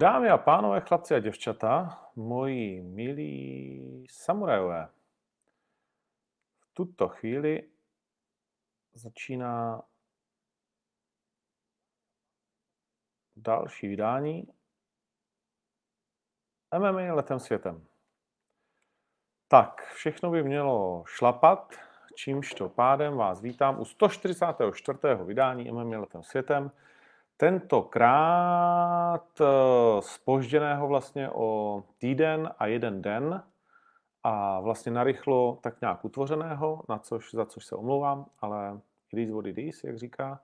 Dámy a pánové, chlapci a děvčata, moji milí samurajové, v tuto chvíli začíná další vydání MMA letem světem. Tak, všechno by mělo šlapat, čímž to pádem vás vítám u 144. vydání MMA letem světem. Tentokrát spožděného eh, vlastně o týden a jeden den a vlastně narychlo tak nějak utvořeného, na což, za což se omlouvám, ale it is what it is, jak říká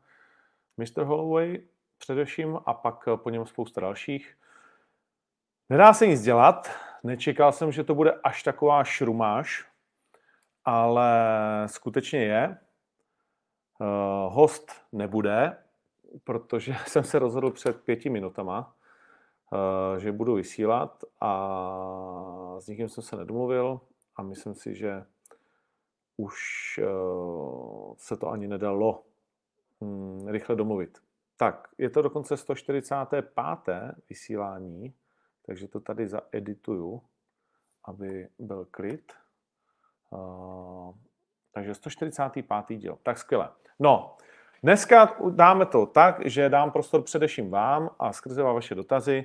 Mr. Holloway především a pak po něm spousta dalších. Nedá se nic dělat, nečekal jsem, že to bude až taková šrumáž, ale skutečně je. Uh, host nebude, protože jsem se rozhodl před pěti minutama, uh, že budu vysílat a s nikým jsem se nedomluvil a myslím si, že už uh, se to ani nedalo um, rychle domluvit. Tak, je to dokonce 145. vysílání, takže to tady zaedituju, aby byl klid. Uh, takže 145. díl. Tak skvěle. No, dneska dáme to tak, že dám prostor především vám a skrze vaše dotazy,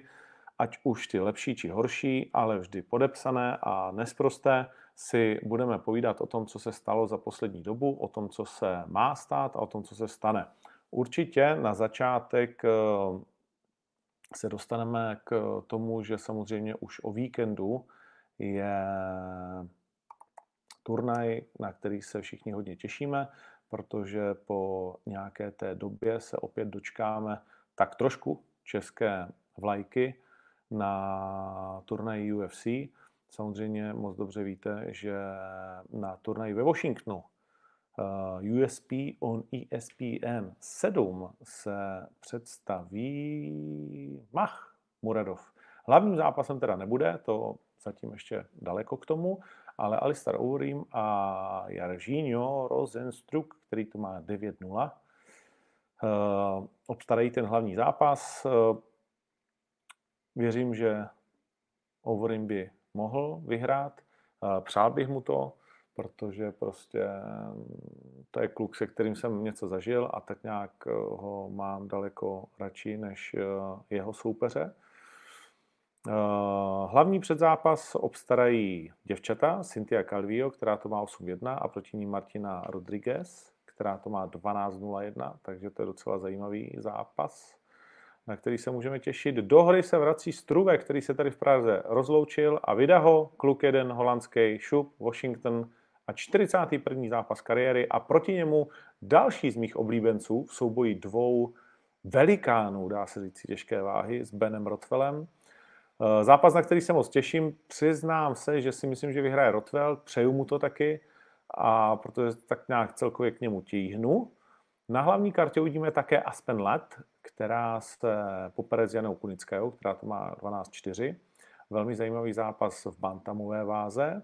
ať už ty lepší či horší, ale vždy podepsané a nesprosté, si budeme povídat o tom, co se stalo za poslední dobu, o tom, co se má stát a o tom, co se stane. Určitě na začátek eh, se dostaneme k tomu, že samozřejmě už o víkendu je turnaj, na který se všichni hodně těšíme, protože po nějaké té době se opět dočkáme tak trošku české vlajky na turnaji UFC. Samozřejmě moc dobře víte, že na turnaji ve Washingtonu Uh, USP on ESPN 7 se představí Mach Muradov. Hlavním zápasem teda nebude, to zatím ještě daleko k tomu, ale Alistar Overeem a Jaržíňo Rosenstruck, který tu má 9-0, uh, obstarají ten hlavní zápas. Uh, věřím, že Overeem by mohl vyhrát. Přál bych mu to, protože prostě to je kluk, se kterým jsem něco zažil a tak nějak eh, ho mám daleko radši než eh, jeho soupeře. Eh, hlavní předzápas obstarají děvčata, Cynthia Calvio, která to má 8-1 a proti ní Martina Rodriguez, která to má 12-0-1, takže to je docela zajímavý zápas, na který se můžeme těšit. Do hry se vrací Struve, který se tady v Praze rozloučil a vydá ho kluk jeden holandský šup Washington a 41. zápas kariéry a proti němu další z mých oblíbenců v souboji dvou velikánů, dá se říct, těžké váhy s Benem Rotvelem. Eh, zápas, na který se moc těším, přiznám se, že si myslím, že vyhraje Rotwell, přeju mu to taky, a protože tak nějak celkově k němu tíhnu. Na hlavní kartě uvidíme také Aspen Let, která se popere s Janou Kunickou, která to má 12-4. Velmi zajímavý zápas v bantamové váze.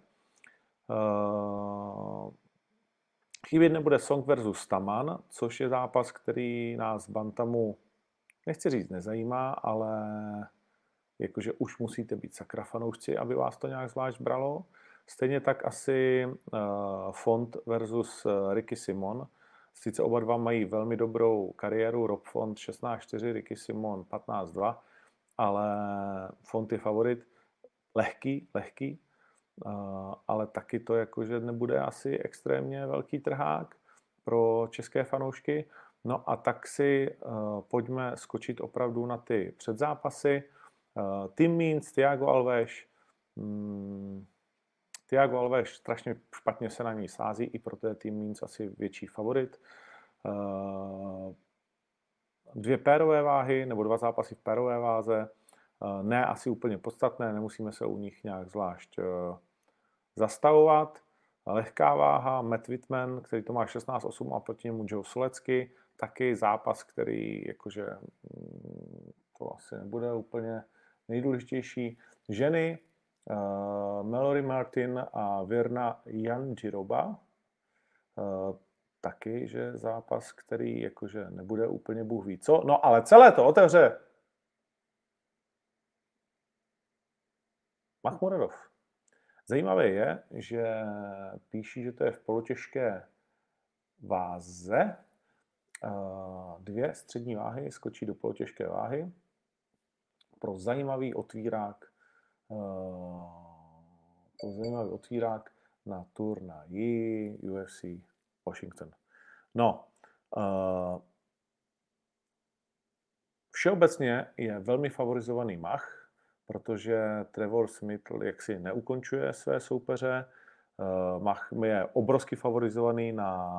Uh, chybět nebude Song versus Taman, což je zápas, který nás Bantamu, nechci říct, nezajímá, ale jakože už musíte být sakra fanoušci, aby vás to nějak zvlášť bralo. Stejně tak asi uh, Font versus uh, Ricky Simon. Sice oba dva mají velmi dobrou kariéru, Rob Font 16-4, Ricky Simon 15-2, ale Font je favorit. Lehký, lehký, ale taky to jakože nebude asi extrémně velký trhák pro české fanoušky. No a tak si uh, pojďme skočit opravdu na ty předzápasy. Uh, Tim Means, Thiago Alves. Um, Thiago Alves strašně špatně se na ní sází, i proto je Tim Means asi větší favorit. Uh, dvě pérové váhy, nebo dva zápasy v pérové váze. Uh, ne asi úplně podstatné, nemusíme se u nich nějak zvlášť zastavovat. Lehká váha, Matt Whitman, který to má 16-8 a proti němu Joe Solecky, taky zápas, který jakože mm, to asi nebude úplně nejdůležitější. Ženy, uh, Mallory Martin a Verna Janjiroba, uh, taky, že zápas, který jakože nebude úplně bůh ví co. No ale celé to otevře Mahmuradov. Zajímavé je, že píší, že to je v polotěžké váze. Dvě střední váhy skočí do polotěžké váhy pro zajímavý otvírák pro zajímavý otvírák na turnaji UFC Washington. No, všeobecně je velmi favorizovaný Mach, protože Trevor Smith jaksi neukončuje své soupeře. Eh, Mach je obrovsky favorizovaný na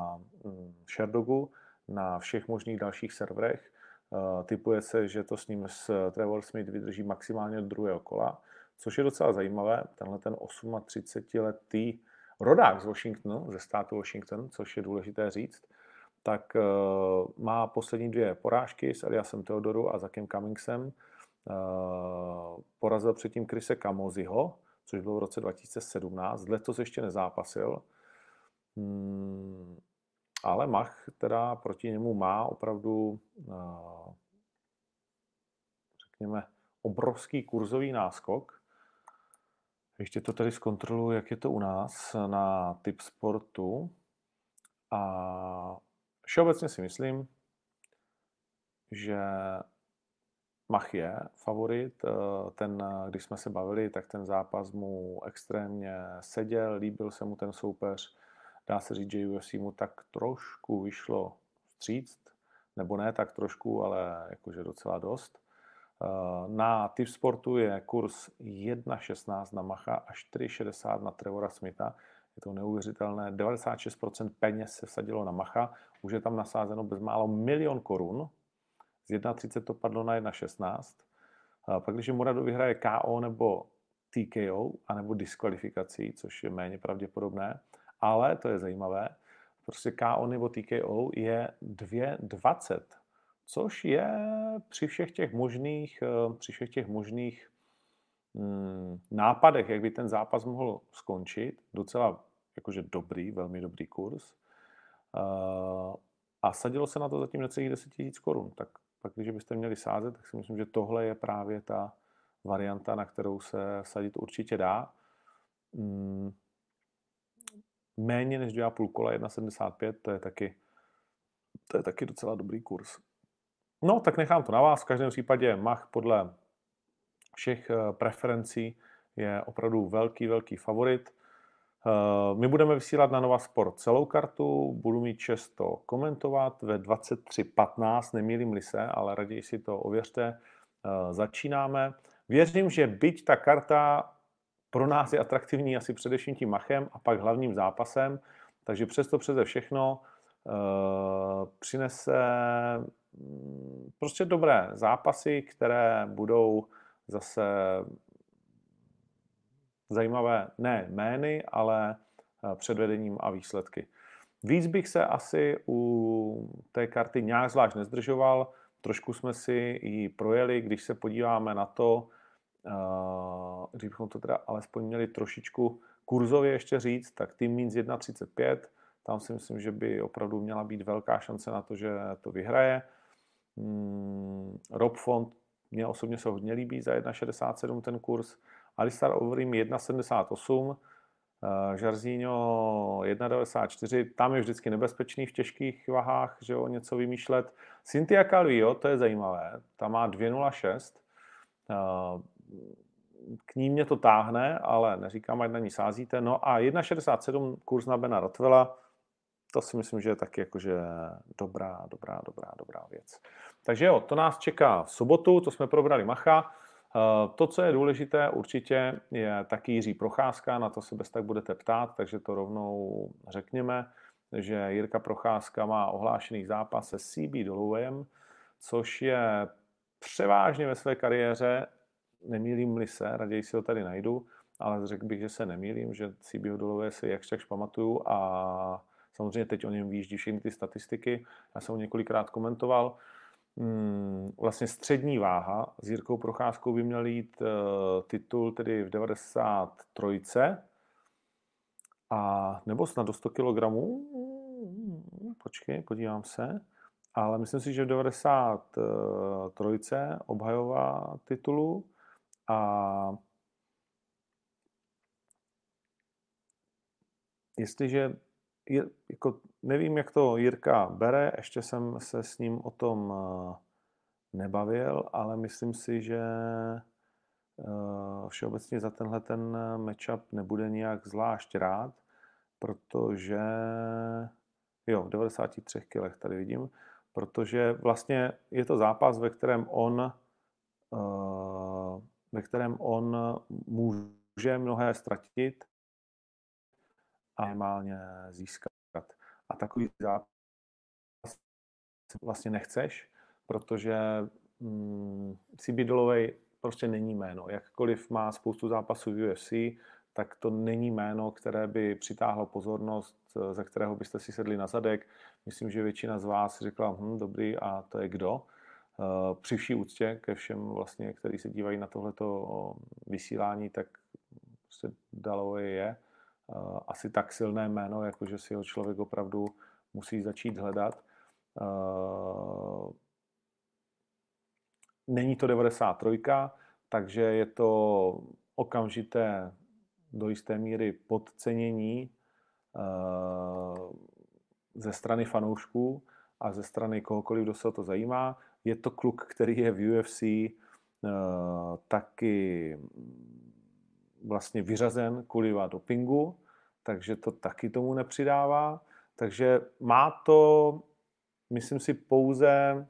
mm, Sherdogu, na všech možných dalších serverech. Eh, typuje se, že to s ním s Trevor Smith vydrží maximálně do druhého kola, což je docela zajímavé. Tenhle ten 38-letý rodák z Washingtonu, ze státu Washington, což je důležité říct, tak eh, má poslední dvě porážky s Eliasem Theodoru a Zakem Cummingsem. Eh, porazil předtím Krise Kamoziho, což bylo v roce 2017. Letos ještě nezápasil. Hmm, ale Mach teda proti němu má opravdu, eh, řekněme, obrovský kurzový náskok. Ještě to tady zkontroluji, jak je to u nás na typ sportu. A všeobecně si myslím, že Mach je favorit. Eh, ten, když jsme se bavili, tak ten zápas mu extrémně seděl, líbil se mu ten soupeř. Dá se říct, že UFC mu tak trošku vyšlo vstříct, nebo ne tak trošku, ale jakože docela dost. Eh, na typ sportu je kurz 1,16 na Macha a 4,60 na Trevora Smitha. Je to neuvěřitelné. 96% peněz se vsadilo na Macha. Už je tam nasázeno bezmálo milion korun z 1,30 to padlo na 1,16. Pak, když Murado vyhraje KO nebo TKO, anebo diskvalifikací, což je méně pravděpodobné, ale to je zajímavé, prostě KO nebo TKO je 2,20, což je při všech těch možných, eh, při všech těch možných hmm, nápadech, jak by ten zápas mohl skončit, docela jakože dobrý, velmi dobrý kurz. Uh, a sadilo se na to zatím necelých 10 000 korun, tak pak, když byste měli sázet, tak si myslím, že tohle je právě ta varianta, na kterou se sadit určitě dá. Méně než 2,5 kola, 1,75, to je taky, to je taky docela dobrý kurz. No, tak nechám to na vás. V každém případě Mach podle všech eh, preferencí je opravdu velký, velký favorit. Eh, my budeme vysílat na Nova Sport celou kartu, budu mít čest to komentovat ve 23.15, nemýlím-li se, ale raději si to ověřte. Eh, začínáme. Věřím, že byť ta karta pro nás je atraktivní asi především tím machem a pak hlavním zápasem, takže přesto přeze všechno uh, přinese mm, prostě dobré zápasy, které budou zase zajímavé ne jmény, ale eh, předvedením a výsledky. Víc bych se asi u té karty nějak zvlášť nezdržoval. Trošku jsme si ji projeli, když se podíváme na to, eh, když bychom to teda alespoň měli trošičku kurzově ještě říct, tak tým Means 1.35, tam si myslím, že by opravdu měla být velká šance na to, že to vyhraje. Hmm, Rob Font, mě osobně se hodně líbí za 1.67 ten kurz. Alistar Overeem 1,78, Žarzíňo 1,94, tam je vždycky nebezpečný v těžkých vahách, že jo, něco vymýšlet. Cynthia Calvillo, to je zajímavé, ta má 2,06, eh, k ní mě to táhne, ale neříkám, ať na ní sázíte. No a 1,67 kurz na Bena Rotvela, to si myslím, že je taky jakože dobrá, dobrá, dobrá, dobrá věc. Takže jo, to nás čeká v sobotu, to jsme probrali Macha. Eh, to, co je důležité určitě, je taky Jiří Procházka, na to se bez tak budete ptát, takže to rovnou řekněme, že Jirka Procházka má ohlášený zápas se CB Dolouvem, což je převážně ve své kariéře, nemýlím-li se, raději si ho tady najdu, ale řekl bych, že se nemýlím, že CB Dolové si jakž takž pamatuju a samozřejmě teď o něm výjíždí všechny ty statistiky, já jsem ho několikrát komentoval, Hmm, vlastně střední váha. S Jirkou Procházkou by měl jít uh, titul tedy v 93. A nebo snad do 100 kg. Počkej, podívám se. Ale myslím si, že v 93. obhajová titulu a jestliže, je, jako nevím, jak to Jirka bere, ještě jsem se s ním o tom eh, nebavil, ale myslím si, že eh, všeobecně za tenhle ten matchup nebude nějak zvlášť rád, protože jo, v 93 kilech tady vidím, protože vlastně je to zápas, ve kterém on uh, ve kterém on může mnohé ztratit a minimálně získat. A takový zápas vlastně nechceš, protože mm, CB Dolovej prostě není jméno. Jakkoliv má spoustu zápasů v UFC, tak to není jméno, které by přitáhlo pozornost, ze kterého byste si sedli na zadek. Myslím, že většina z vás řekla, hm, dobrý, a to je kdo? Eh, při vší úctě ke všem, vlastně, kteří se dívají na tohleto vysílání, tak prostě Dalloway je eh, asi tak silné jméno, jako že si ho člověk opravdu musí začít hledat. Eh, není to 93, takže je to okamžité do jisté míry podcenění ze strany fanoušků a ze strany kohokoliv, kdo se o to zajímá. Je to kluk, který je v UFC eh, taky vlastně vyřazen kvůli dopingu, takže to taky tomu nepřidává. Takže má to, myslím si, pouze,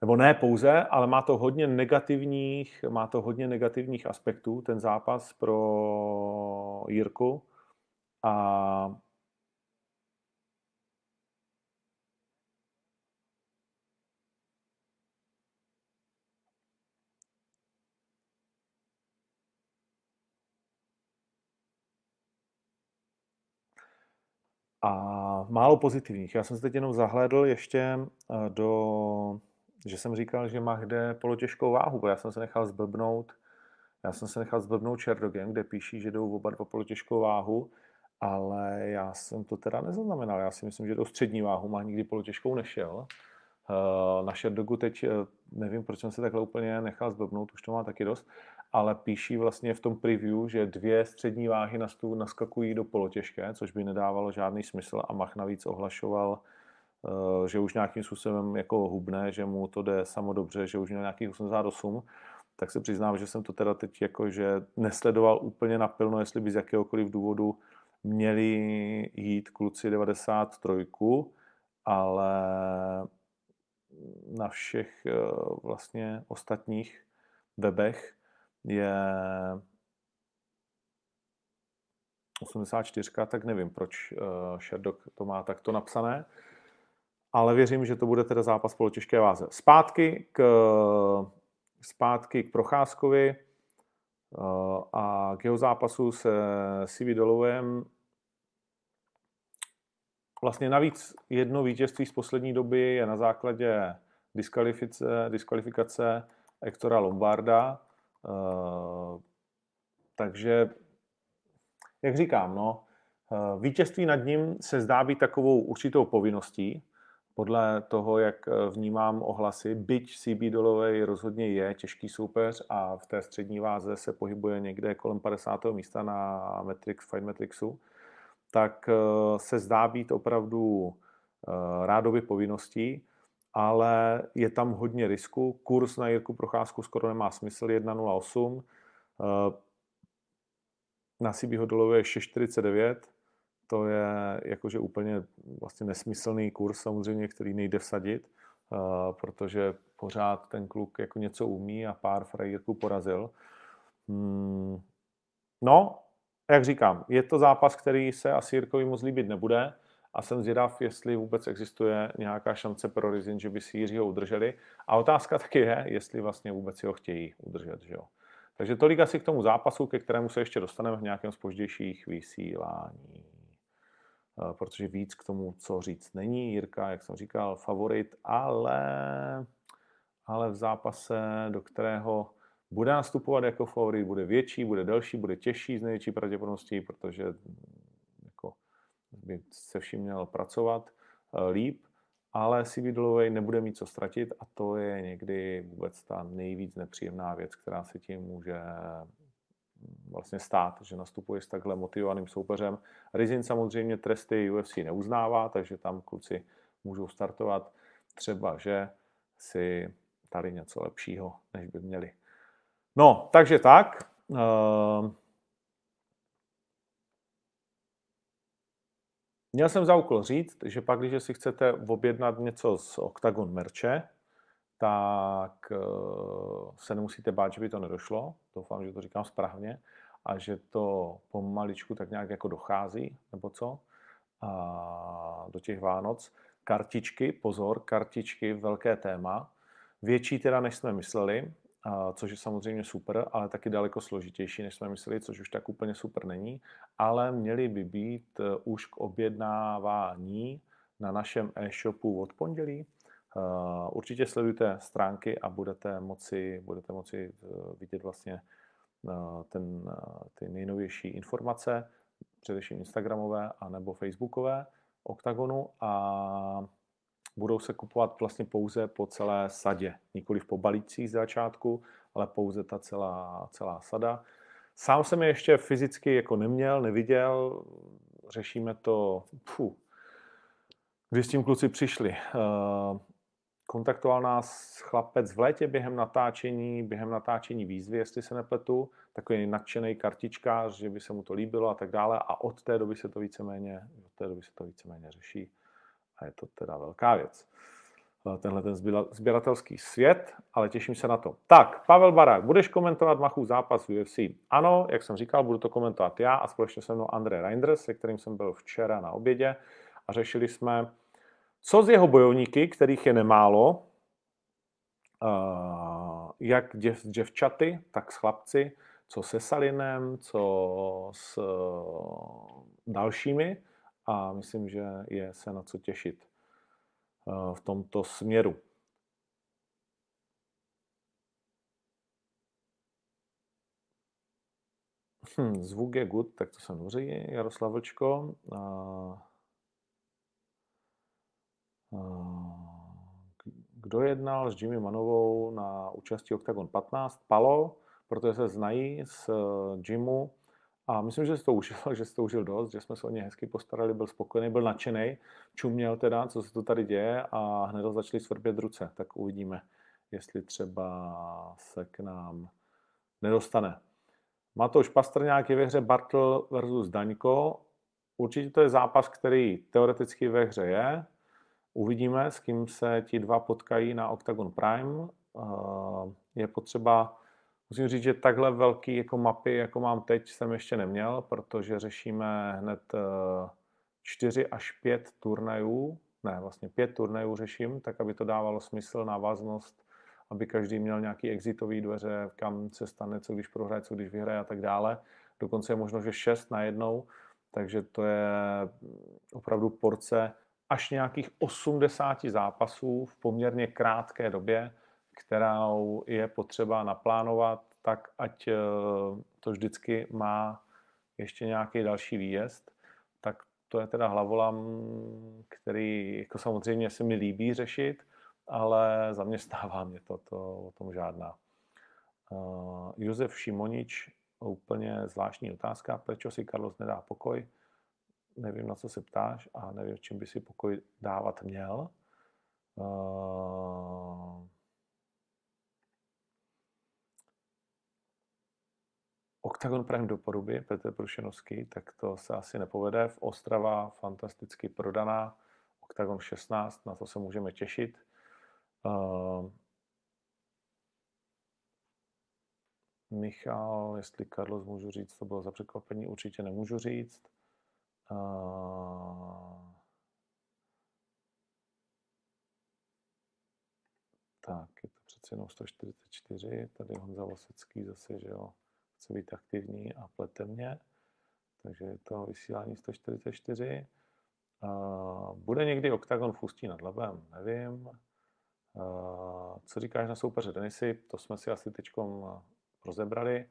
nebo ne pouze, ale má to hodně negativních, má to hodně negativních aspektů, ten zápas pro Jirku. A A málo pozitivních. Já jsem se teď jenom zahlédl ještě eh, do, že jsem říkal, že má kde polotěžkou váhu, bo já jsem se nechal zblbnout, já jsem se nechal zblbnout Čerdogem, kde píší, že jdou oba dva polotěžkou váhu, ale já jsem to teda nezaznamenal. Já si myslím, že do střední váhu má nikdy polotěžkou nešel. Eh, na Sherdogu teď eh, nevím, proč jsem se takhle úplně nechal zblbnout, už to má taky dost, ale píší vlastně v tom preview, že dvě střední váhy na stůl naskakují do polotěžké, což by nedávalo žádný smysl a Mach navíc ohlašoval, eh, že už nějakým způsobem jako hubne, že mu to jde samo dobře, že už měl nějakých 88, tak se přiznám, že jsem to teda teď jako, že nesledoval úplně napilno, jestli by z jakéhokoliv důvodu měli jít kluci 93, ale na všech eh, vlastně ostatních webech je 84, tak nevím, proč uh, Sherdog to má takto napsané. Ale věřím, že to bude teda zápas těžké váze. Zpátky k, zpátky k Procházkovi uh, a k jeho zápasu se CV Dolovem. Vlastně navíc jedno vítězství z poslední doby je na základě diskvalifikace, diskvalifikace Ektora Lombarda, Eh, takže, jak říkám, no, eh, vítězství nad ním se zdá být takovou určitou povinností, podle toho, jak eh, vnímám ohlasy, byť CB Dolovej rozhodně je těžký soupeř a v té střední váze se pohybuje někde kolem 50. místa na Matrix, Fight Matrixu, tak se zdá být opravdu rádoby povinností ale je tam hodně risku. Kurs na Jirku Procházku skoro nemá smysl, 1,08. Eh, na CB dolově je 6,49. To je jakože úplně vlastně nesmyslný kurz samozřejmě, který nejde vsadit, eh, protože pořád ten kluk jako něco umí a pár frajerků porazil. Hmm. No, jak říkám, je to zápas, který se asi Jirkovi moc líbit nebude a jsem zvědav, jestli vůbec existuje nějaká šance pro Rizin, že by si Jiřího udrželi. A otázka taky je, jestli vlastně vůbec ho chtějí udržet. Že jo? Takže tolik asi k tomu zápasu, ke kterému se ještě dostaneme v nějakém spoždějších vysílání. Eh, protože víc k tomu, co říct není. Jirka, jak jsem říkal, favorit, ale, ale v zápase, do kterého bude nastupovat jako favorit, bude větší, bude delší, bude těžší z největší pravděpodobností, protože by se vším měl pracovat eh, líp, ale CV Dalloway nebude mít co ztratit a to je někdy vůbec ta nejvíc nepříjemná věc, která se tím může, vlastně stát, že nastupuje s takhle motivovaným soupeřem. Rizin samozřejmě tresty UFC neuznává, takže tam kluci můžou startovat třeba, že si tady něco lepšího, než by měli. No, takže tak. Uh, Měl jsem za úkol říct, že pak, když si chcete objednat něco z Octagon merče, tak eh, se nemusíte bát, že by to nedošlo. Doufám, že to říkám správně. A že to pomaličku tak nějak jako dochází, nebo co, a do těch Vánoc. Kartičky, pozor, kartičky, velké téma. Větší teda, než jsme mysleli, což je samozřejmě super, ale taky daleko složitější, než jsme mysleli, což už tak úplně super není. Ale měly by být eh, už k objednávání na našem e-shopu od pondělí. Eh, určitě sledujte stránky a budete moci, budete moci eh, vidět vlastně ten, ty nejnovější informace, především Instagramové a nebo Facebookové Octagonu a budou se kupovat vlastně pouze po celé sadě, nikoli po balících z začátku, ale pouze ta celá, celá sada. Sám jsem je ještě fyzicky jako neměl, neviděl, řešíme to, pfu, když s tím kluci přišli. Eh, kontaktoval nás chlapec v létě během natáčení, během natáčení výzvy, jestli se nepletu, takový nadšený kartičkář, že by se mu to líbilo a tak dále a od té doby se to víceméně, od té doby se to víceméně řeší. A je to teda velká věc. Eh, tenhle ten sběratelský svět, ale těším se na to. Tak, Pavel Barák, budeš komentovat Machu zápas UFC? Ano, jak jsem říkal, budu to komentovat já a společně se mnou André Reinders, se kterým jsem byl včera na obědě a řešili jsme, co z jeho bojovníky, kterých je nemálo, eh, jak děv, děvčaty, tak s chlapci, co se Salinem, co s eh, dalšími a myslím, že je se na co těšit eh, v tomto směru. Hm, zvuk je good, tak to se noří, Jaroslav Vlčko. A, a, kdo jednal s Jimmy Manovou na účastí Octagon 15? Palo, protože se znají s Jimu a myslím, že jsi to užil, že jsi to užil dost, že jsme se o ně hezky postarali, byl spokojený, byl nadšený, čuměl teda, co se to tady děje a hned ho začali svrbět ruce. Tak uvidíme, jestli třeba se k nám nedostane. Matouš Pastrňák je ve hře Bartl versus Daňko. Určitě to je zápas, který teoreticky ve hře je. Uvidíme, s kým se ti dva potkají na Octagon Prime. Je potřeba Musím říct, že takhle velký jako mapy, jako mám teď, jsem ještě neměl, protože řešíme hned 4 eh, až 5 turnajů, ne, vlastně 5 turnajů řeším, tak aby to dávalo smysl, návaznost, aby každý měl nějaký exitový dveře, kam se stane, co když prohraje, co když vyhraje a tak dále. Dokonce je možno, že 6 na jednou, takže to je opravdu porce až nějakých 80 zápasů v poměrně krátké době, kterou je potřeba naplánovat tak, ať eh, to vždycky má ještě nějaký další výjezd, tak to je teda hlavolam, který jako samozřejmě se mi líbí řešit, ale zaměstnává mě to, to o tom žádná. Uh, Josef Šimonič, úplně zvláštní otázka, proč si Carlos nedá pokoj? Nevím, na co se ptáš a nevím, čím by si pokoj dávat měl. Uh, Octagon Prime do Poruby, Petr Prušenovský, tak to se asi nepovede. V Ostrava fantasticky prodaná, Octagon 16, na to se můžeme těšit. Uh, Michal, jestli Carlos můžu říct, to bylo za překvapení, určitě nemůžu říct. Uh, tak, je to přece jenom 144, tady Honza Vosecký zase, že jo, chce být aktivní a plete mě. Takže je to vysílání 144. Bude někdy OKTAGON v Ústí nad Labem? Nevím. Co říkáš na soupeře Denisy? To jsme si asi teď rozebrali.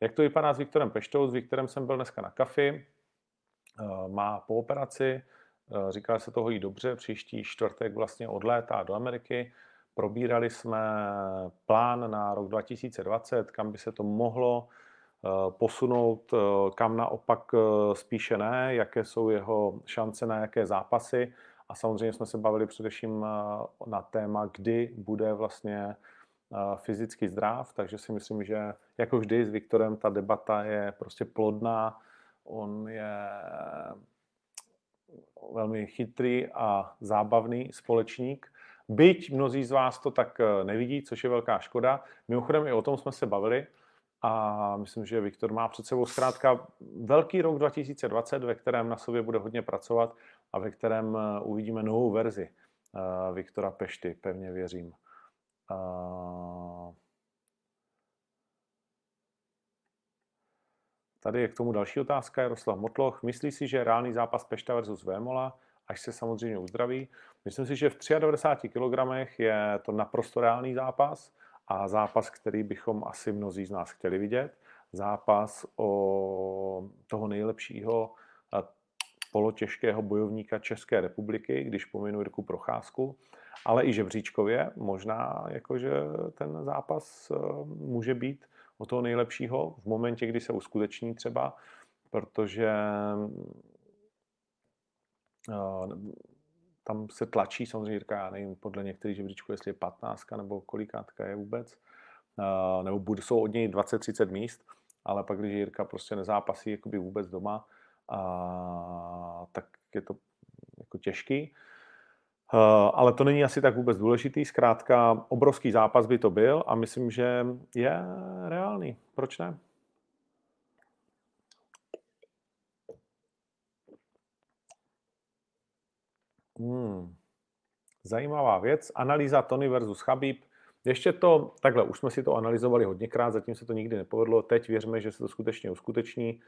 Jak to vypadá s Viktorem Peštou? S Viktorem jsem byl dneska na kafi. Má po operaci, říká se toho jí dobře, příští čtvrtek vlastně odlétá do Ameriky. Probírali jsme plán na rok 2020, kam by se to mohlo posunout, kam naopak spíše ne, jaké jsou jeho šance na jaké zápasy. A samozřejmě jsme se bavili především na téma, kdy bude vlastně fyzicky zdrav, takže si myslím, že jako vždy s Viktorem ta debata je prostě plodná. On je velmi chytrý a zábavný společník. Byť mnozí z vás to tak eh, nevidí, což je velká škoda. Mimochodem i o tom jsme se bavili a myslím, že Viktor má před sebou zkrátka velký rok 2020, ve kterém na sobě bude hodně pracovat a ve kterém eh, uvidíme novou verzi eh, Viktora Pešty, pevně věřím. Tady je k tomu další otázka, Jaroslav Motloch. Myslí si, že reálný zápas Pešta versus Vémola, až se samozřejmě uzdraví? Myslím si, že v 93 kg je to naprosto reálný zápas a zápas, který bychom asi mnozí z nás chtěli vidět. Zápas o toho nejlepšího polotěžkého bojovníka České republiky, když pominu Jirku Procházku, ale i žebříčkově. Možná jakože ten zápas eh, může být o toho nejlepšího v momentě, kdy se uskuteční třeba, protože tam se tlačí samozřejmě Jirka, já nevím, podle některých žebříčků, jestli je 15 nebo kolikátka je vůbec, uh, nebo jsou od něj 20-30 míst, ale pak, když Jirka prostě nezápasí jakoby vůbec doma, uh, tak je to jako těžký. Uh, ale to není asi tak vůbec důležitý. Zkrátka, obrovský zápas by to byl a myslím, že je reálný. Proč ne? Hmm. Zajímavá věc. Analýza Tony versus Chabib. Ještě to, takhle, už jsme si to analyzovali hodněkrát, zatím se to nikdy nepovedlo. Teď věříme, že se to skutečně uskuteční.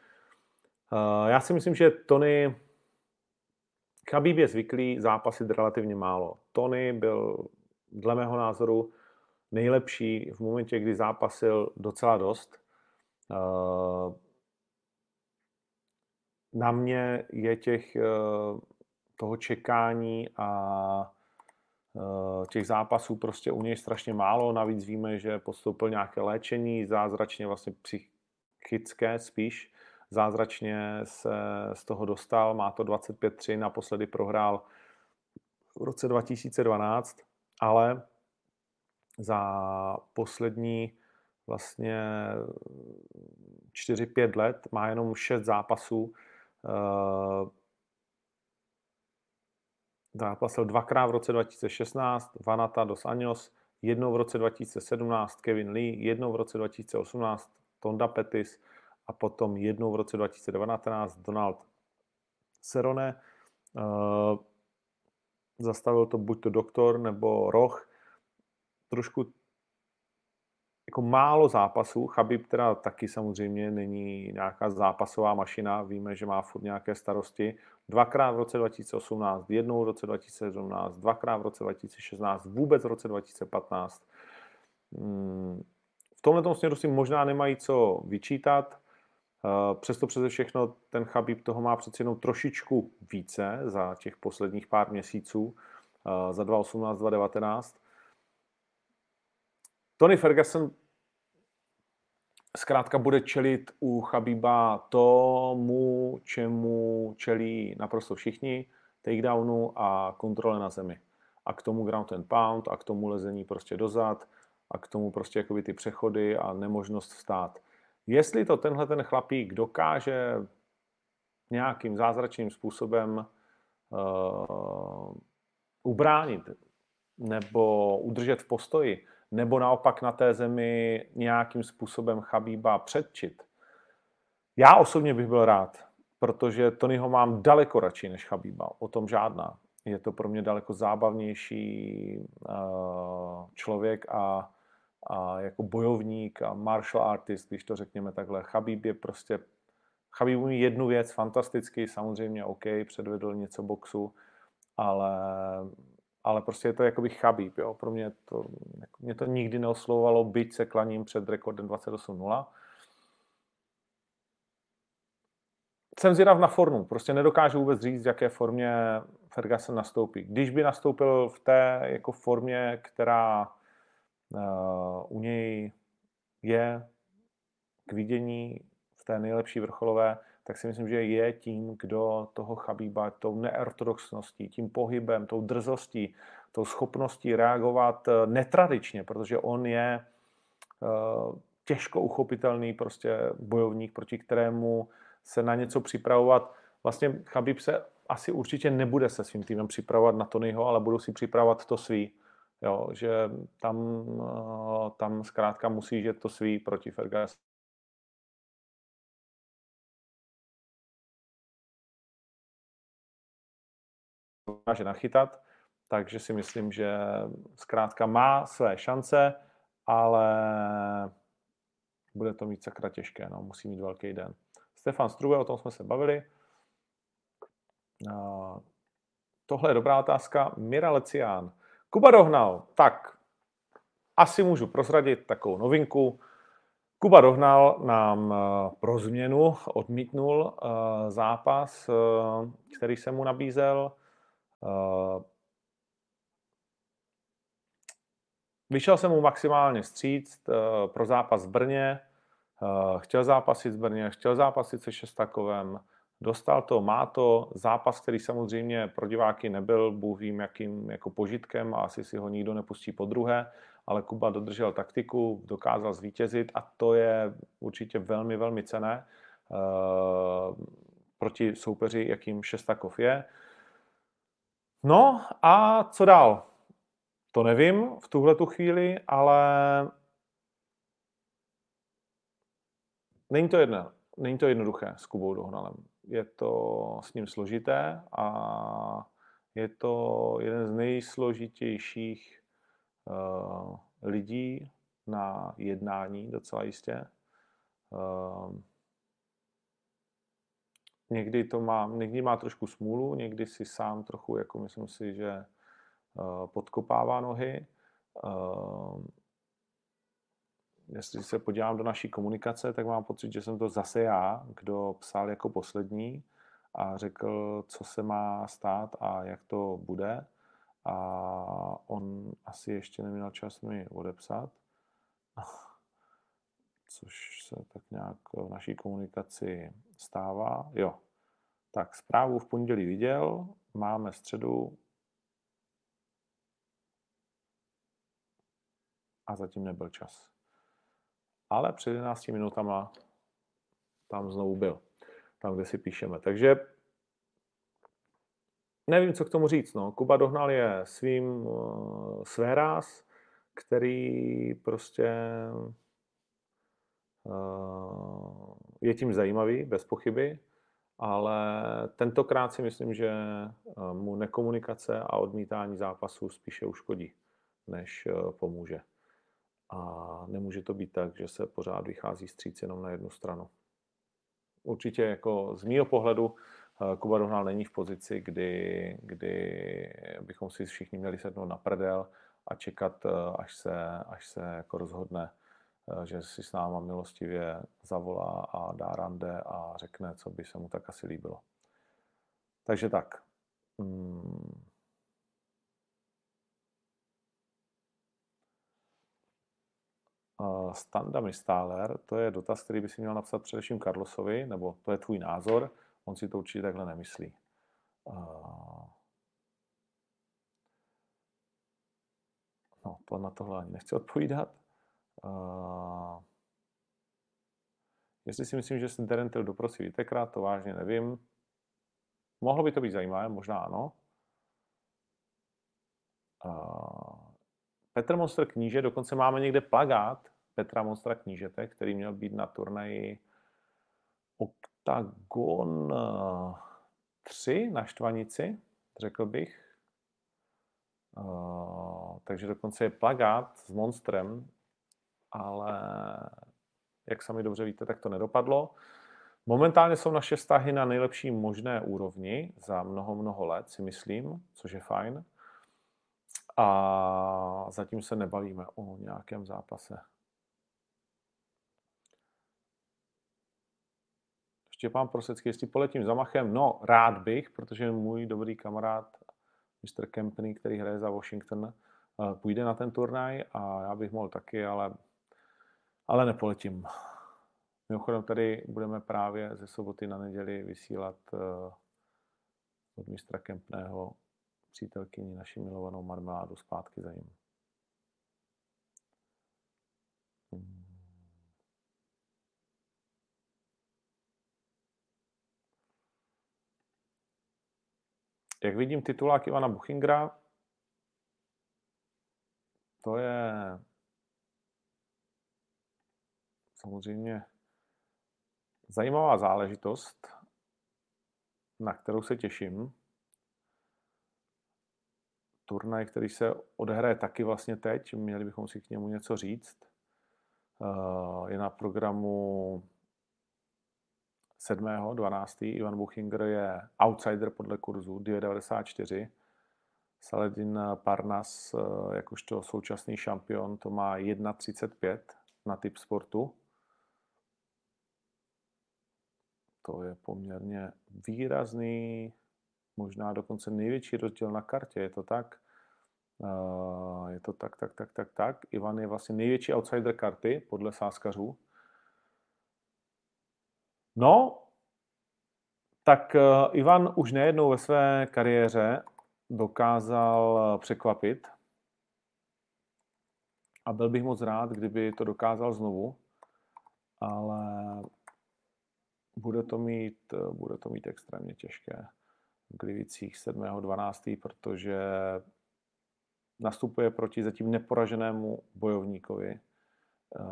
Uh, já si myslím, že Tony Khabib je zvyklý zápasit relativně málo. Tony byl dle mého názoru nejlepší v momentě, kdy zápasil docela dost. Eh, na mě je těch eh, toho čekání a eh, těch zápasů prostě u něj strašně málo. Navíc víme, že postoupil nějaké léčení, zázračně vlastně psychické spíš zázračně se z toho dostal, má to 25-3, naposledy prohrál v roce 2012, ale za poslední vlastně 4-5 let má jenom 6 zápasů. Eh, zápasil dvakrát v roce 2016, Vanata dos Anjos, jednou v roce 2017 Kevin Lee, jednou v roce 2018 Tonda Pettis, a potom jednou v roce 2019 Donald Serone. Uh, zastavil to buď to doktor nebo Roch. Trošku jako málo zápasů. Chabib teda taky samozřejmě není nějaká zápasová mašina. Víme, že má furt nějaké starosti. Dvakrát v roce 2018, jednou v roce 2017, dvakrát v roce 2016, vůbec v roce 2015. Hmm. V tomhle směru si možná nemají co vyčítat. Eh, přesto přeze všechno ten Chabib toho má přeci jenom trošičku více za těch posledních pár měsíců, eh, za 2018, 2019. Tony Ferguson zkrátka bude čelit u Chabiba tomu, čemu čelí naprosto všichni, takedownu a kontrole na zemi. A k tomu ground and pound a k tomu lezení prostě dozad a k tomu prostě jakoby ty přechody a nemožnost vstát. Jestli to tenhle ten chlapík dokáže nějakým zázračným způsobem uh, ubránit nebo udržet v postoji, nebo naopak na té zemi nějakým způsobem Chabíba předčit. Já osobně bych byl rád, protože Tonyho mám daleko radši než Chabíba, o tom žádná. Je to pro mě daleko zábavnější uh, člověk a a jako bojovník a martial artist, když to řekněme takhle. Chabib je prostě, Chabib umí jednu věc fantasticky, samozřejmě OK, předvedl něco boxu, ale, ale prostě je to jakoby Chabib, jo. Pro mě to, jako, mě to nikdy neoslovovalo, byť se klaním před rekordem 28-0. Jsem zvědav na formu, prostě nedokážu vůbec říct, v jaké formě Ferguson nastoupí. Když by nastoupil v té jako formě, která u něj je k vidění té nejlepší vrcholové, tak si myslím, že je tím, kdo toho Chabíba tou neortodoxností, tím pohybem, tou drzostí, tou schopností reagovat eh, netradičně, protože on je uh, těžko uchopitelný prostě bojovník, proti kterému se na něco připravovat. Vlastně Chabib se asi určitě nebude se svým týmem připravovat na Tonyho, ale budou si připravovat to svý. Jo, že tam, eh, tam zkrátka musí že to svý proti Fergus. Dokáže nachytat, takže si myslím, že zkrátka má své šance, ale bude to mít sakra těžké, no, musí mít velký den. Stefan Struve, o tom jsme se bavili. Tohle je dobrá otázka. Mira Lecián. Kuba dohnal. Tak, asi můžu prozradit takovou novinku. Kuba Dohnal nám eh, pro změnu odmítnul eh, zápas, eh, který se mu nabízel. Vyšel jsem mu maximálně stříct pro zápas v Brně. Chtěl zápasit v Brně, chtěl zápasit se Šestakovem. Dostal to, má to, zápas, který samozřejmě pro diváky nebyl, Bůh vím, jakým jako požitkem a asi si ho nikdo nepustí po druhé, ale Kuba dodržel taktiku, dokázal zvítězit a to je určitě velmi, velmi cené proti soupeři, jakým Šestakov je. No a co dál? To nevím v tuhle tu chvíli, ale není to jedno, není to jednoduché s Kubou Dohnalem je to s ním složité a je to jeden z nejsložitějších uh, lidí na jednání, docela jistě. Uh, někdy to má, někdy má trošku smůlu, někdy si sám trochu, jako myslím si, že uh, podkopává nohy. Uh, jestli se podívám do naší komunikace, tak mám pocit, že jsem to zase já, kdo psal jako poslední a řekl, co se má stát a jak to bude. A on asi ještě neměl čas mi odepsat, což se tak nějak v naší komunikaci stává. Jo, tak zprávu v pondělí viděl, máme středu a zatím nebyl čas ale před 11 minutama tam znovu byl, tam, kde si píšeme. Takže nevím, co k tomu říct. No. Kuba Dohnal je svým uh, své ráz, který prostě je tím zajímavý, bez pochyby, ale tentokrát si myslím, že mu nekomunikace a odmítání zápasů spíše uškodí, než pomůže. A nemůže to být tak, že se pořád vychází stříc jenom na jednu stranu. Určitě jako z mýho pohledu eh, Kuba Dohnal není v pozici, kdy, kdy bychom si všichni měli sednout na prdel a čekat, eh, až se, až se jako rozhodne, eh, že si s náma milostivě zavolá a dá rande a řekne, co by se mu tak asi líbilo. Takže tak. Hmm. Standa Mistáler, to je dotaz, který by si měl napsat především Carlosovi, nebo to je tvůj názor, on si to určitě takhle nemyslí. No, to na tohle ani nechci odpovídat. Jestli si myslím, že jsem Derentil doprosí vítekrát, to vážně nevím. Mohlo by to být zajímavé, možná ano. Petr Monster kníže, dokonce máme někde plagát Petra Monstra knížete, který měl být na turnaji Octagon 3 eh, na Štvanici, řekl bych. Uh, takže dokonce je plagát s monstrem, ale jak sami dobře víte, tak to nedopadlo. Momentálně jsou naše vztahy na nejlepší možné úrovni za mnoho, mnoho let, si myslím, což je fajn. A zatím se nebavíme o nějakém zápase. Štěpán Prosecký, jestli poletím za Machem, no rád bych, protože můj dobrý kamarád Mr. Kempney, který hraje za Washington, eh, půjde na ten turnaj a já bych mohl taky, ale, ale nepoletím. Mimochodem tady budeme právě ze soboty na neděli vysílat eh, od mistra Kempného přítelkyni naši milovanou marmeládu zpátky za ním. Jak vidím titulák Ivana Buchingra, to je samozřejmě zajímavá záležitost, na kterou se těším. Turnaj, který se odehraje taky vlastně teď, měli bychom si k němu něco říct. Eh, je na programu 7. 12. Ivan Buchinger je outsider podle kurzu 2,94. Saladin Parnas eh, jakožto současný šampion to má 1,35 na typ sportu. To je poměrně výrazný, možná dokonce největší rozdíl na kartě. Je to tak? Eh, je to tak, tak, tak, tak, tak. Ivan je vlastně největší outsider karty podle sáskařů. No, tak eh, Ivan už nejednou ve své kariéře dokázal překvapit. A byl bych moc rád, kdyby to dokázal znovu, ale bude to mít, bude to mít extrémně těžké v Glivicích 7.12., protože nastupuje proti zatím neporaženému bojovníkovi. Eh,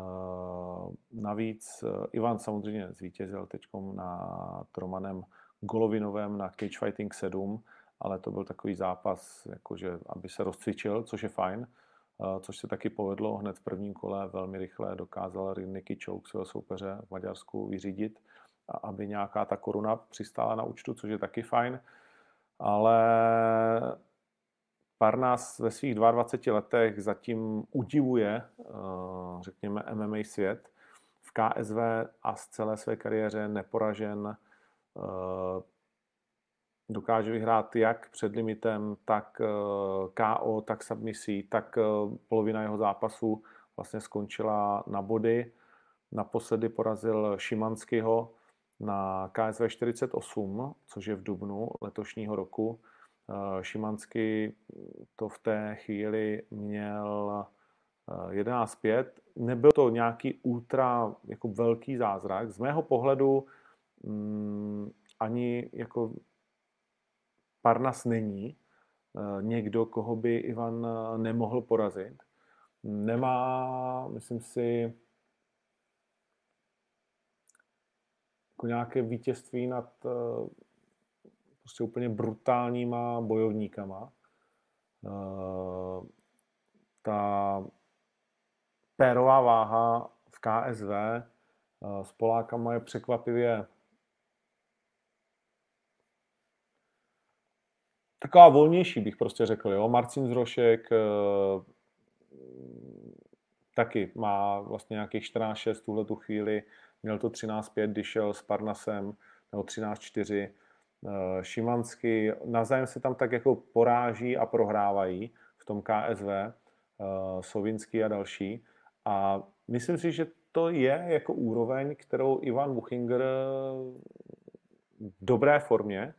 navíc eh, Ivan samozřejmě zvítězil teď na Tromanem Golovinovém na Cage Fighting 7, ale to byl takový zápas, jakože, aby se rozcvičil, což je fajn, eh, což se taky povedlo hned v prvním kole, velmi rychle dokázal Nicky Chouk svého soupeře v Maďarsku vyřídit, aby nějaká ta koruna přistála na účtu, což je taky fajn, ale Parnas ve svých 22 letech zatím udivuje, eh, řekněme, MMA svět. V KSV a z celé své kariéře neporažen eh, dokáže vyhrát jak před limitem, tak eh, KO, tak submisí, tak polovina jeho zápasů vlastně skončila na body. Naposledy porazil Šimanského na KSV 48, což je v dubnu letošního roku. Eh, Šimansky to v té chvíli měl 11-5. Eh, Nebyl to nějaký ultra jako velký zázrak. Z mého pohledu mm, ani jako Parnas není eh, někdo, koho by Ivan nemohl porazit. Nemá, myslím si, jako nějaké vítězství nad prostě úplně brutálníma bojovníkama. Eh, ta pérová váha v KSV eh, s Polákama je překvapivě taková volnější, bych prostě řekl. Jo? Marcin Zrošek eh, taky má vlastně nějakých 14-6 tuhle tu chvíli. Měl to 13-5, když šel s Parnasem, nebo 13-4 Eh, Šimansky, navzájem se tam tak jako poráží a prohrávají v tom KSV, eh, Sovinsky a další. A myslím si, že to je jako úroveň, kterou Ivan Buchinger v dobré formě,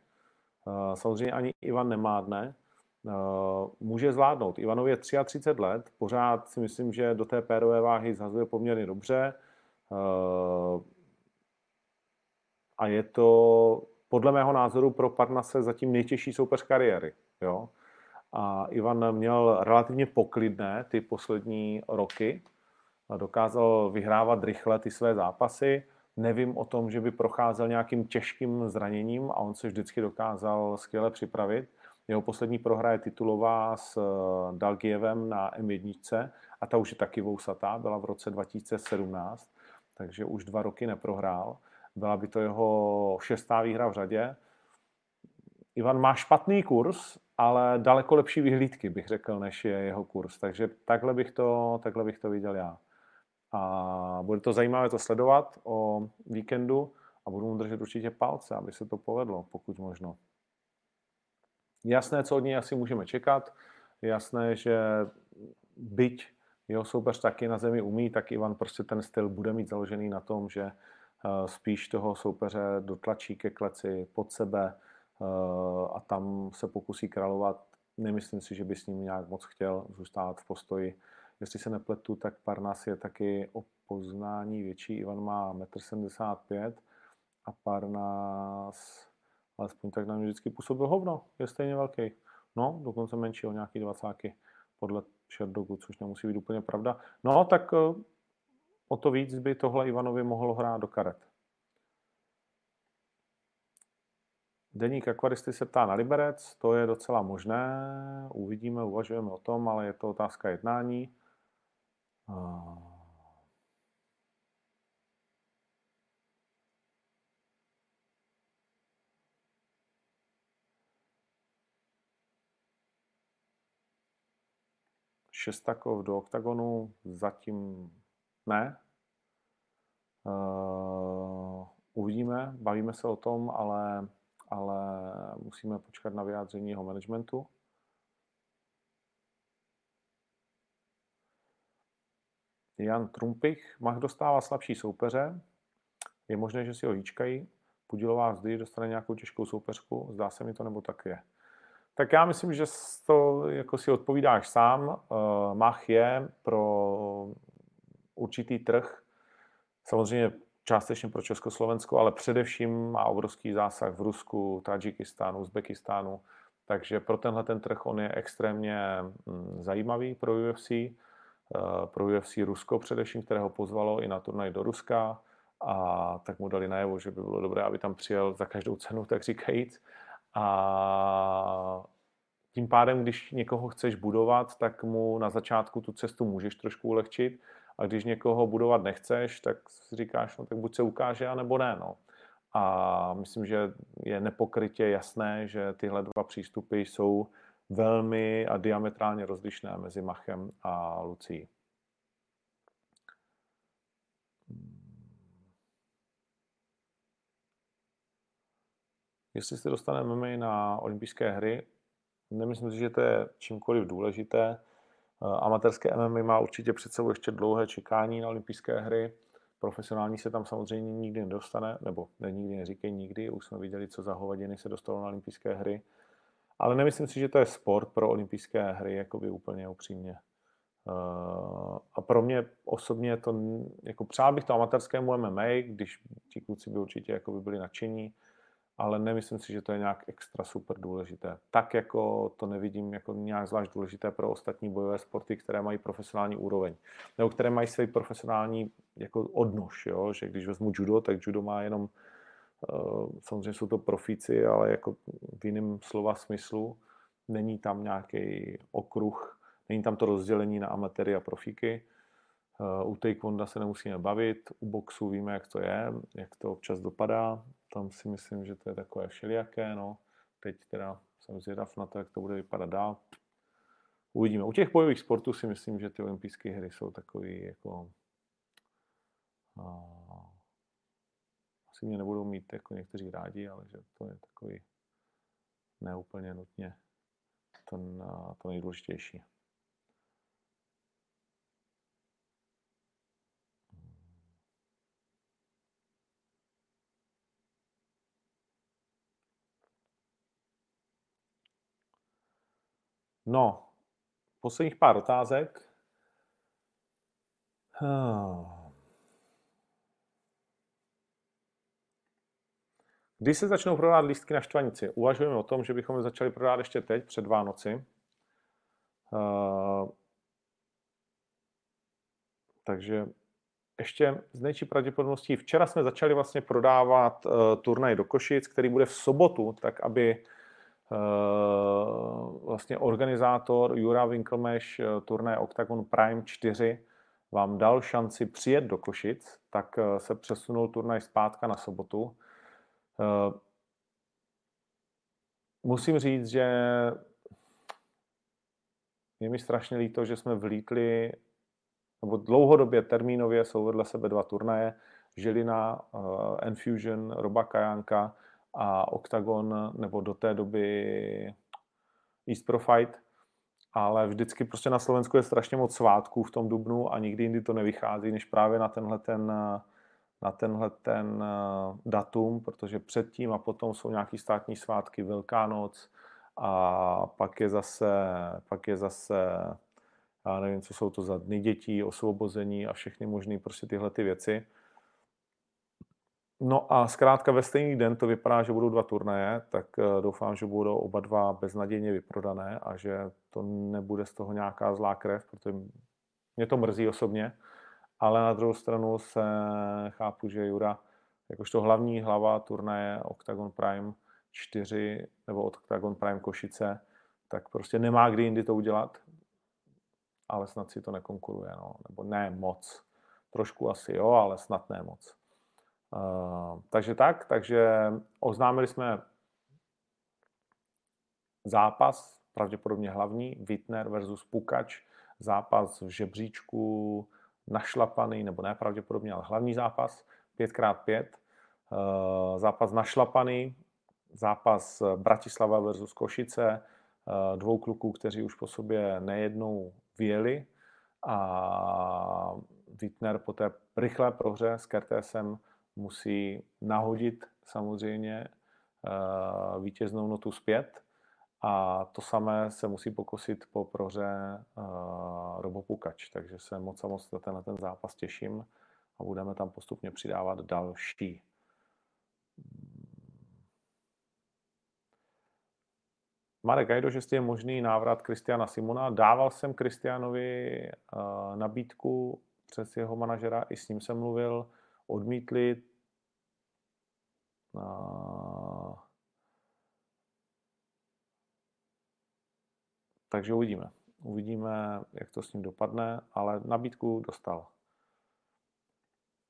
eh, samozřejmě ani Ivan nemádne, může zvládnout. Ivanovi je 33 let, pořád si myslím, že do té pérové váhy zhazuje poměrně dobře a je to podle mého názoru pro Parnase zatím nejtěžší soupeř kariéry. Jo? A Ivan měl relativně poklidné ty poslední roky. Dokázal vyhrávat rychle ty své zápasy. Nevím o tom, že by procházel nějakým těžkým zraněním a on se vždycky dokázal skvěle připravit. Jeho poslední prohra je titulová s eh, Dalgievem na M1 a ta už je taky vousatá, byla v roce 2017, takže už dva roky neprohrál. Byla by to jeho šestá výhra v řadě. Ivan má špatný kurz, ale daleko lepší vyhlídky, bych řekl, než je jeho kurz. Takže takhle bych to, takhle bych to viděl já. A bude to zajímavé to sledovat o víkendu a budu mu držet určitě palce, aby se to povedlo, pokud možno. Jasné, co od něj asi můžeme čekat. Jasné, že byť jeho soupeř taky na zemi umí, tak Ivan prostě ten styl bude mít založený na tom, že spíš toho soupeře dotlačí ke kleci pod sebe a tam se pokusí královat. Nemyslím si, že by s ním nějak moc chtěl zůstat v postoji. Jestli se nepletu, tak Parnas je taky o poznání větší. Ivan má 1,75 m a Parnas alespoň tak na mě vždycky působil hovno. Je stejně velký. No, dokonce menší o nějaký 20 podle Sherdogu, což nemusí být úplně pravda. No, tak eh, o to víc by tohle Ivanovi mohlo hrát do karet. Deník akvaristy se ptá na Liberec, to je docela možné, uvidíme, uvažujeme o tom, ale je to otázka jednání. Šestakov do oktagonu zatím ne. Uh, uvidíme, bavíme se o tom, ale, ale musíme počkat na vyjádření jeho managementu. Jan Trumpich, Mach dostává slabší soupeře, je možné, že si ho hýčkají, Pudilová zdy dostane nějakou těžkou soupeřku, zdá se mi to, nebo tak je. Tak já myslím, že to jako si odpovídáš sám. Uh, Mach je pro určitý trh, samozřejmě částečně pro Československo, ale především má obrovský zásah v Rusku, Tadžikistánu, Uzbekistánu, takže pro tenhle ten trh on je extrémně mm, zajímavý pro UFC, uh, pro UFC Rusko především, které ho pozvalo i na turnaj do Ruska a tak mu dali najevo, že by bylo dobré, aby tam přijel za každou cenu, tak říkajíc. A tím pádem, když někoho chceš budovat, tak mu na začátku tu cestu můžeš trošku ulehčit. A když někoho budovat nechceš, tak si říkáš, no tak buď se ukáže, anebo ne. No. A myslím, že je nepokrytě jasné, že tyhle dva přístupy jsou velmi a diametrálně rozlišné mezi Machem a Lucí. Jestli se dostaneme MMA na olympijské hry, nemyslím si, že to je čímkoliv důležité. Eh, amatérské MMA má určitě před sebou ještě dlouhé čekání na olympijské hry. Profesionální se tam samozřejmě nikdy nedostane, nebo ne, nikdy neříkej nikdy, už jsme viděli, co za hovadiny se dostalo na olympijské hry. Ale nemyslím si, že to je sport pro olympijské hry, jakoby úplně upřímně. Uh, a pro mě osobně to, jako přál bych to amatérskému MMA, když ti kluci by určitě jako by byli nadšení, ale nemyslím si, že to je nějak extra super důležité. Tak jako to nevidím jako nějak zvlášť důležité pro ostatní bojové sporty, které mají profesionální úroveň, nebo které mají své profesionální jako odnož, jo? že když vezmu judo, tak judo má jenom, uh, samozřejmě jsou to profíci, ale jako v jiném slova smyslu, není tam nějaký okruh, není tam to rozdělení na amatéry a profíky. Uh, u taekwonda se nemusíme bavit, u boxu víme, jak to je, jak to občas dopadá, tam si myslím, že to je takové všelijaké, no. Teď teda jsem zvědav na to, jak to bude vypadat dál. Uvidíme. U těch bojových sportů si myslím, že ty olympijské hry jsou takový jako... A, asi mě nebudou mít jako někteří rádi, ale že to je takový neúplně nutně to, to nejdůležitější. No, posledních pár otázek. Kdy se začnou prodávat lístky na štvanici? Uvažujeme o tom, že bychom je začali prodávat ještě teď, před Vánoci. Uh, takže ještě z nejčí pravděpodobností. Včera jsme začali vlastně prodávat uh, turnaj do Košic, který bude v sobotu, tak aby Eh, vlastně organizátor Jura Winkelmeš eh, turné Octagon Prime 4 vám dal šanci přijet do Košic, tak eh, se přesunul turnaj zpátka na sobotu. Musím říct, že je mi strašně líto, že jsme vlítli, nebo dlouhodobě termínově jsou vedle sebe dva turnaje, Žilina, Enfusion, Roba Kajanka, a Octagon nebo do té doby East Pro Fight, ale vždycky prostě na Slovensku je strašně moc svátků v tom dubnu a nikdy jindy to nevychází, než právě na tenhle ten na tenhle ten eh, datum, protože předtím a potom jsou nějaký státní svátky, Velká noc a pak je zase, pak je zase já nevím, co jsou to za dny dětí, osvobození a všechny možné prostě tyhle ty věci. No a zkrátka ve stejný den to vypadá, že budou dva turnaje, tak eh, doufám, že budou oba dva beznadějně vyprodané a že to nebude z toho nějaká zlá krev, protože mě to mrzí osobně, ale na druhou stranu se chápu, že Jura, jakožto hlavní hlava turnaje Octagon Prime 4 nebo Octagon Prime Košice, tak prostě nemá kdy jindy to udělat, ale snad si to nekonkuruje, no. nebo ne moc. Trošku asi jo, ale snad ne moc. Uh, takže tak, takže oznámili jsme zápas, pravděpodobně hlavní, Wittner versus Pukač, zápas v žebříčku našlapaný, nebo ne pravděpodobně, ale hlavní zápas, 5x5, uh, zápas našlapaný, zápas Bratislava versus Košice, uh, dvou kluků, kteří už po sobě nejednou vyjeli. A Wittner po té rychlé prohře s Kertésem musí nahodit samozřejmě eh, vítěznou notu zpět a to samé se musí pokusit po prohře uh, Robo Pukač, takže se moc a moc na ten zápas těším a budeme tam postupně přidávat další. Marek Gajdo, že je možný návrat Kristiana Simona. Dával jsem Kristianovi uh, nabídku přes jeho manažera, i s ním jsem mluvil, odmítli. Uh, takže uvidíme. Uvidíme, jak to s ním dopadne, ale nabídku dostal.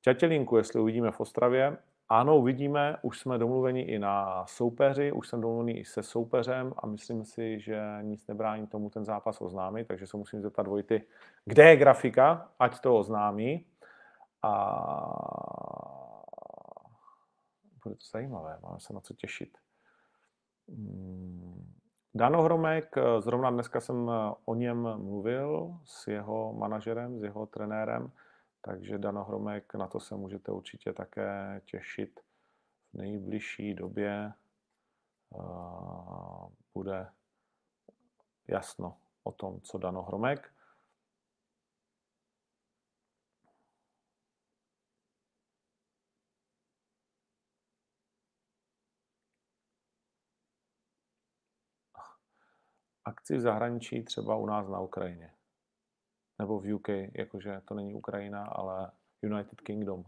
Čatělinku, jestli uvidíme v Ostravě, ano, uvidíme, už jsme domluveni i na soupeři, už jsem domluvený i se soupeřem a myslím si, že nic nebrání tomu ten zápas oznámit, takže se musím zeptat Vojty, kde je grafika, ať to oznámí. A bude to zajímavé, máme se na co těšit. Hmm. Dano Hromek, zrovna dneska jsem o něm mluvil s jeho manažerem, s jeho trenérem, takže Dano Hromek, na to se můžete určitě také těšit v nejbližší době. Bude jasno o tom, co Dano Hromek. Akci v zahraničí třeba u nás na Ukrajině nebo v UK, jakože to není Ukrajina, ale United Kingdom.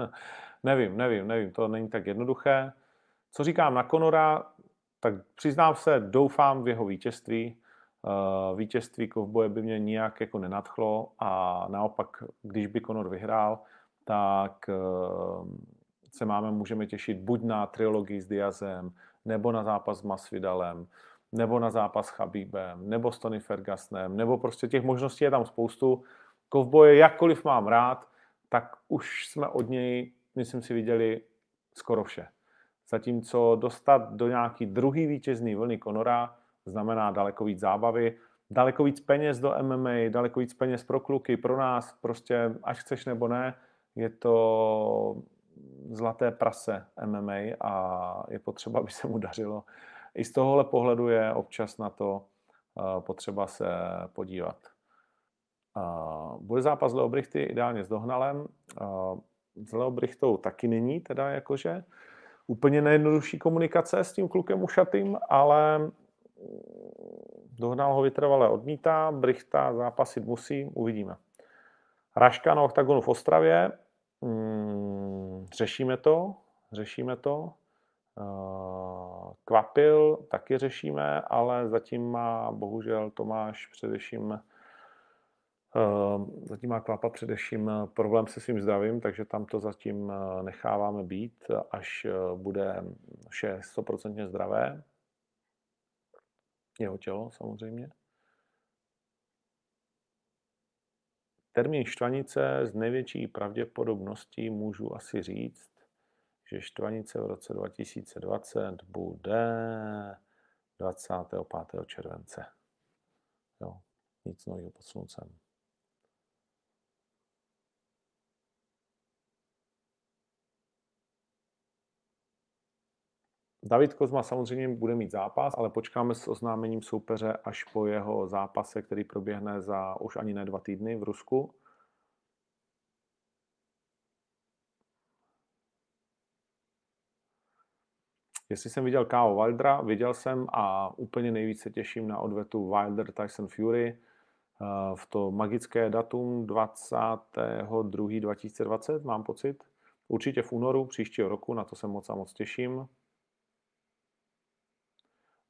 nevím, nevím, nevím, to není tak jednoduché. Co říkám na Conora, tak přiznám se, doufám v jeho vítězství. Eh, vítězství kovboje by mě nijak jako nenadchlo a naopak, když by Conor vyhrál, tak eh, se máme, můžeme těšit buď na trilogii s Diazem, nebo na zápas s Masvidalem, nebo na zápas s Chabíbem, nebo s Tony Fergusonem, nebo prostě těch možností je tam spoustu. Kovboje, jakkoliv mám rád, tak už jsme od něj, myslím si, viděli skoro vše. Zatímco dostat do nějaký druhý vítězný vlny Konora znamená daleko víc zábavy, daleko víc peněz do MMA, daleko víc peněz pro kluky, pro nás, prostě až chceš nebo ne, je to zlaté prase MMA a je potřeba, aby se mu dařilo i z tohohle pohledu je občas na to eh, potřeba se podívat. Eh, bude zápas Leobrichty ideálně s Dohnalem. Eh, s Leobrichtou taky není teda jakože úplně nejjednodušší komunikace s tím klukem ušatým, ale Dohnal ho vytrvale odmítá, Brichta zápasit musí, uvidíme. Raška na oktagonu v Ostravě, hmm, řešíme to, řešíme to. Eh, kvapil taky řešíme, ale zatím má bohužel Tomáš především eh, zatím má Kvapa především problém se svým zdravím, takže tam to zatím eh, necháváme být, až bude vše 100% zdravé. Jeho tělo samozřejmě. Termín štvanice z největší pravděpodobností můžu asi říct že Štvanice v roce 2020 bude 25. července. Jo, nic nového pod sluncem. David Kozma samozřejmě bude mít zápas, ale počkáme s oznámením soupeře až po jeho zápase, který proběhne za už ani ne dva týdny v Rusku. Jestli jsem viděl K.O. Wildera, viděl jsem a úplně nejvíce těším na odvetu Wilder Tyson Fury eh, v to magické datum 22. 2020, mám pocit. Určitě v únoru příštího roku, na to se moc a moc těším.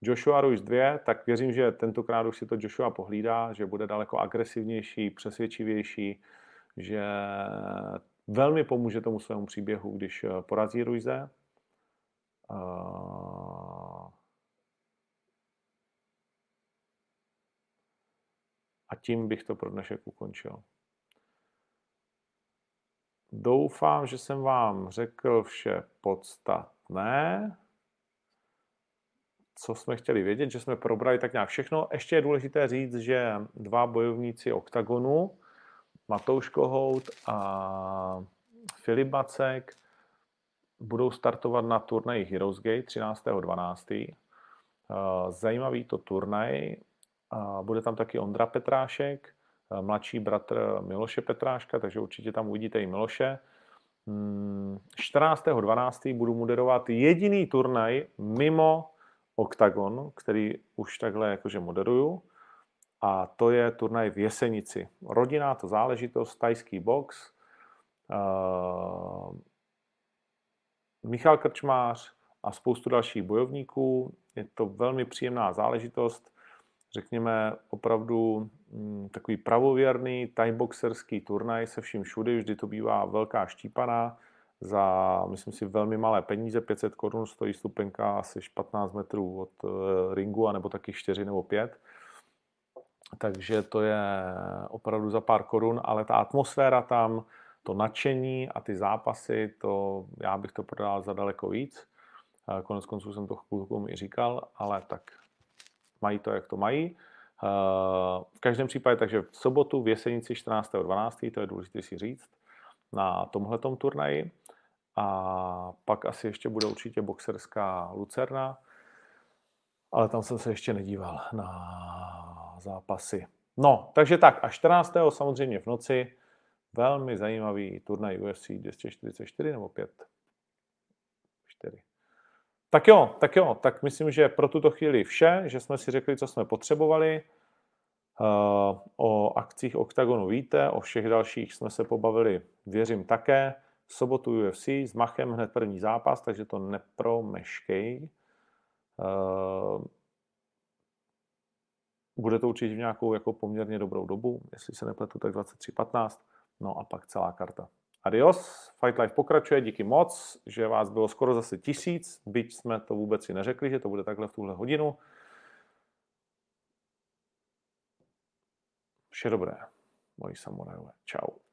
Joshua Ruiz 2, tak věřím, že tentokrát už si to Joshua pohlídá, že bude daleko agresivnější, přesvědčivější, že velmi pomůže tomu svému příběhu, když eh, porazí Ruize. A tím bych to pro dnešek ukončil. Doufám, že jsem vám řekl vše podstatné, co jsme chtěli vědět, že jsme probrali tak nějak všechno. Ještě je důležité říct, že dva bojovníci OKTAGONu, Matouš Kohout a Filip Bacek, budou startovat na turnaji Heroes Gate 13.12. Eh, zajímavý to turnaj. Bude tam taky Ondra Petrášek, eh, mladší bratr Miloše Petráška, takže určitě tam uvidíte i Miloše. 14.12. Hmm, budu moderovat jediný turnaj mimo Octagon, který už takhle jakože moderuju. A to je turnaj v Jesenici. Rodinná to záležitost, tajský box. Michal Krčmář a spoustu dalších bojovníků. Je to velmi příjemná záležitost. Řekněme opravdu hm, takový pravověrný timeboxerský turnaj se vším všudy. Vždy to bývá velká štípaná za, myslím si, velmi malé peníze, 500 korun stojí stupenka asi 15 metrů od eh, ringu, anebo taky 4 nebo 5. Takže to je opravdu za pár korun, ale ta atmosféra tam, to nadšení a ty zápasy, to já bych to prodal za daleko víc. Konec konců jsem to klukům i říkal, ale tak mají to, jak to mají. Eh, v každém případě, takže v sobotu v Jesenici 14.12., to je důležité si říct, na tomhletom turnaji. A pak asi ještě bude určitě boxerská Lucerna, ale tam jsem se ještě nedíval na zápasy. No, takže tak, a 14. samozřejmě v noci velmi zajímavý turnaj UFC 244 nebo 5? 4. Tak jo, tak jo, tak myslím, že pro tuto chvíli vše, že jsme si řekli, co jsme potřebovali. Uh, o akcích OKTAGONu víte, o všech dalších jsme se pobavili, věřím také sobotu UFC s Machem hned první zápas, takže to nepromeškej. Uh, bude to určitě v nějakou jako poměrně dobrou dobu, jestli se nepletu, tak 23.15, no a pak celá karta. Adios, Fight Life pokračuje, díky moc, že vás bylo skoro zase tisíc, byť jsme to vůbec si neřekli, že to bude takhle v tuhle hodinu. Vše dobré, moji samurajové. Čau.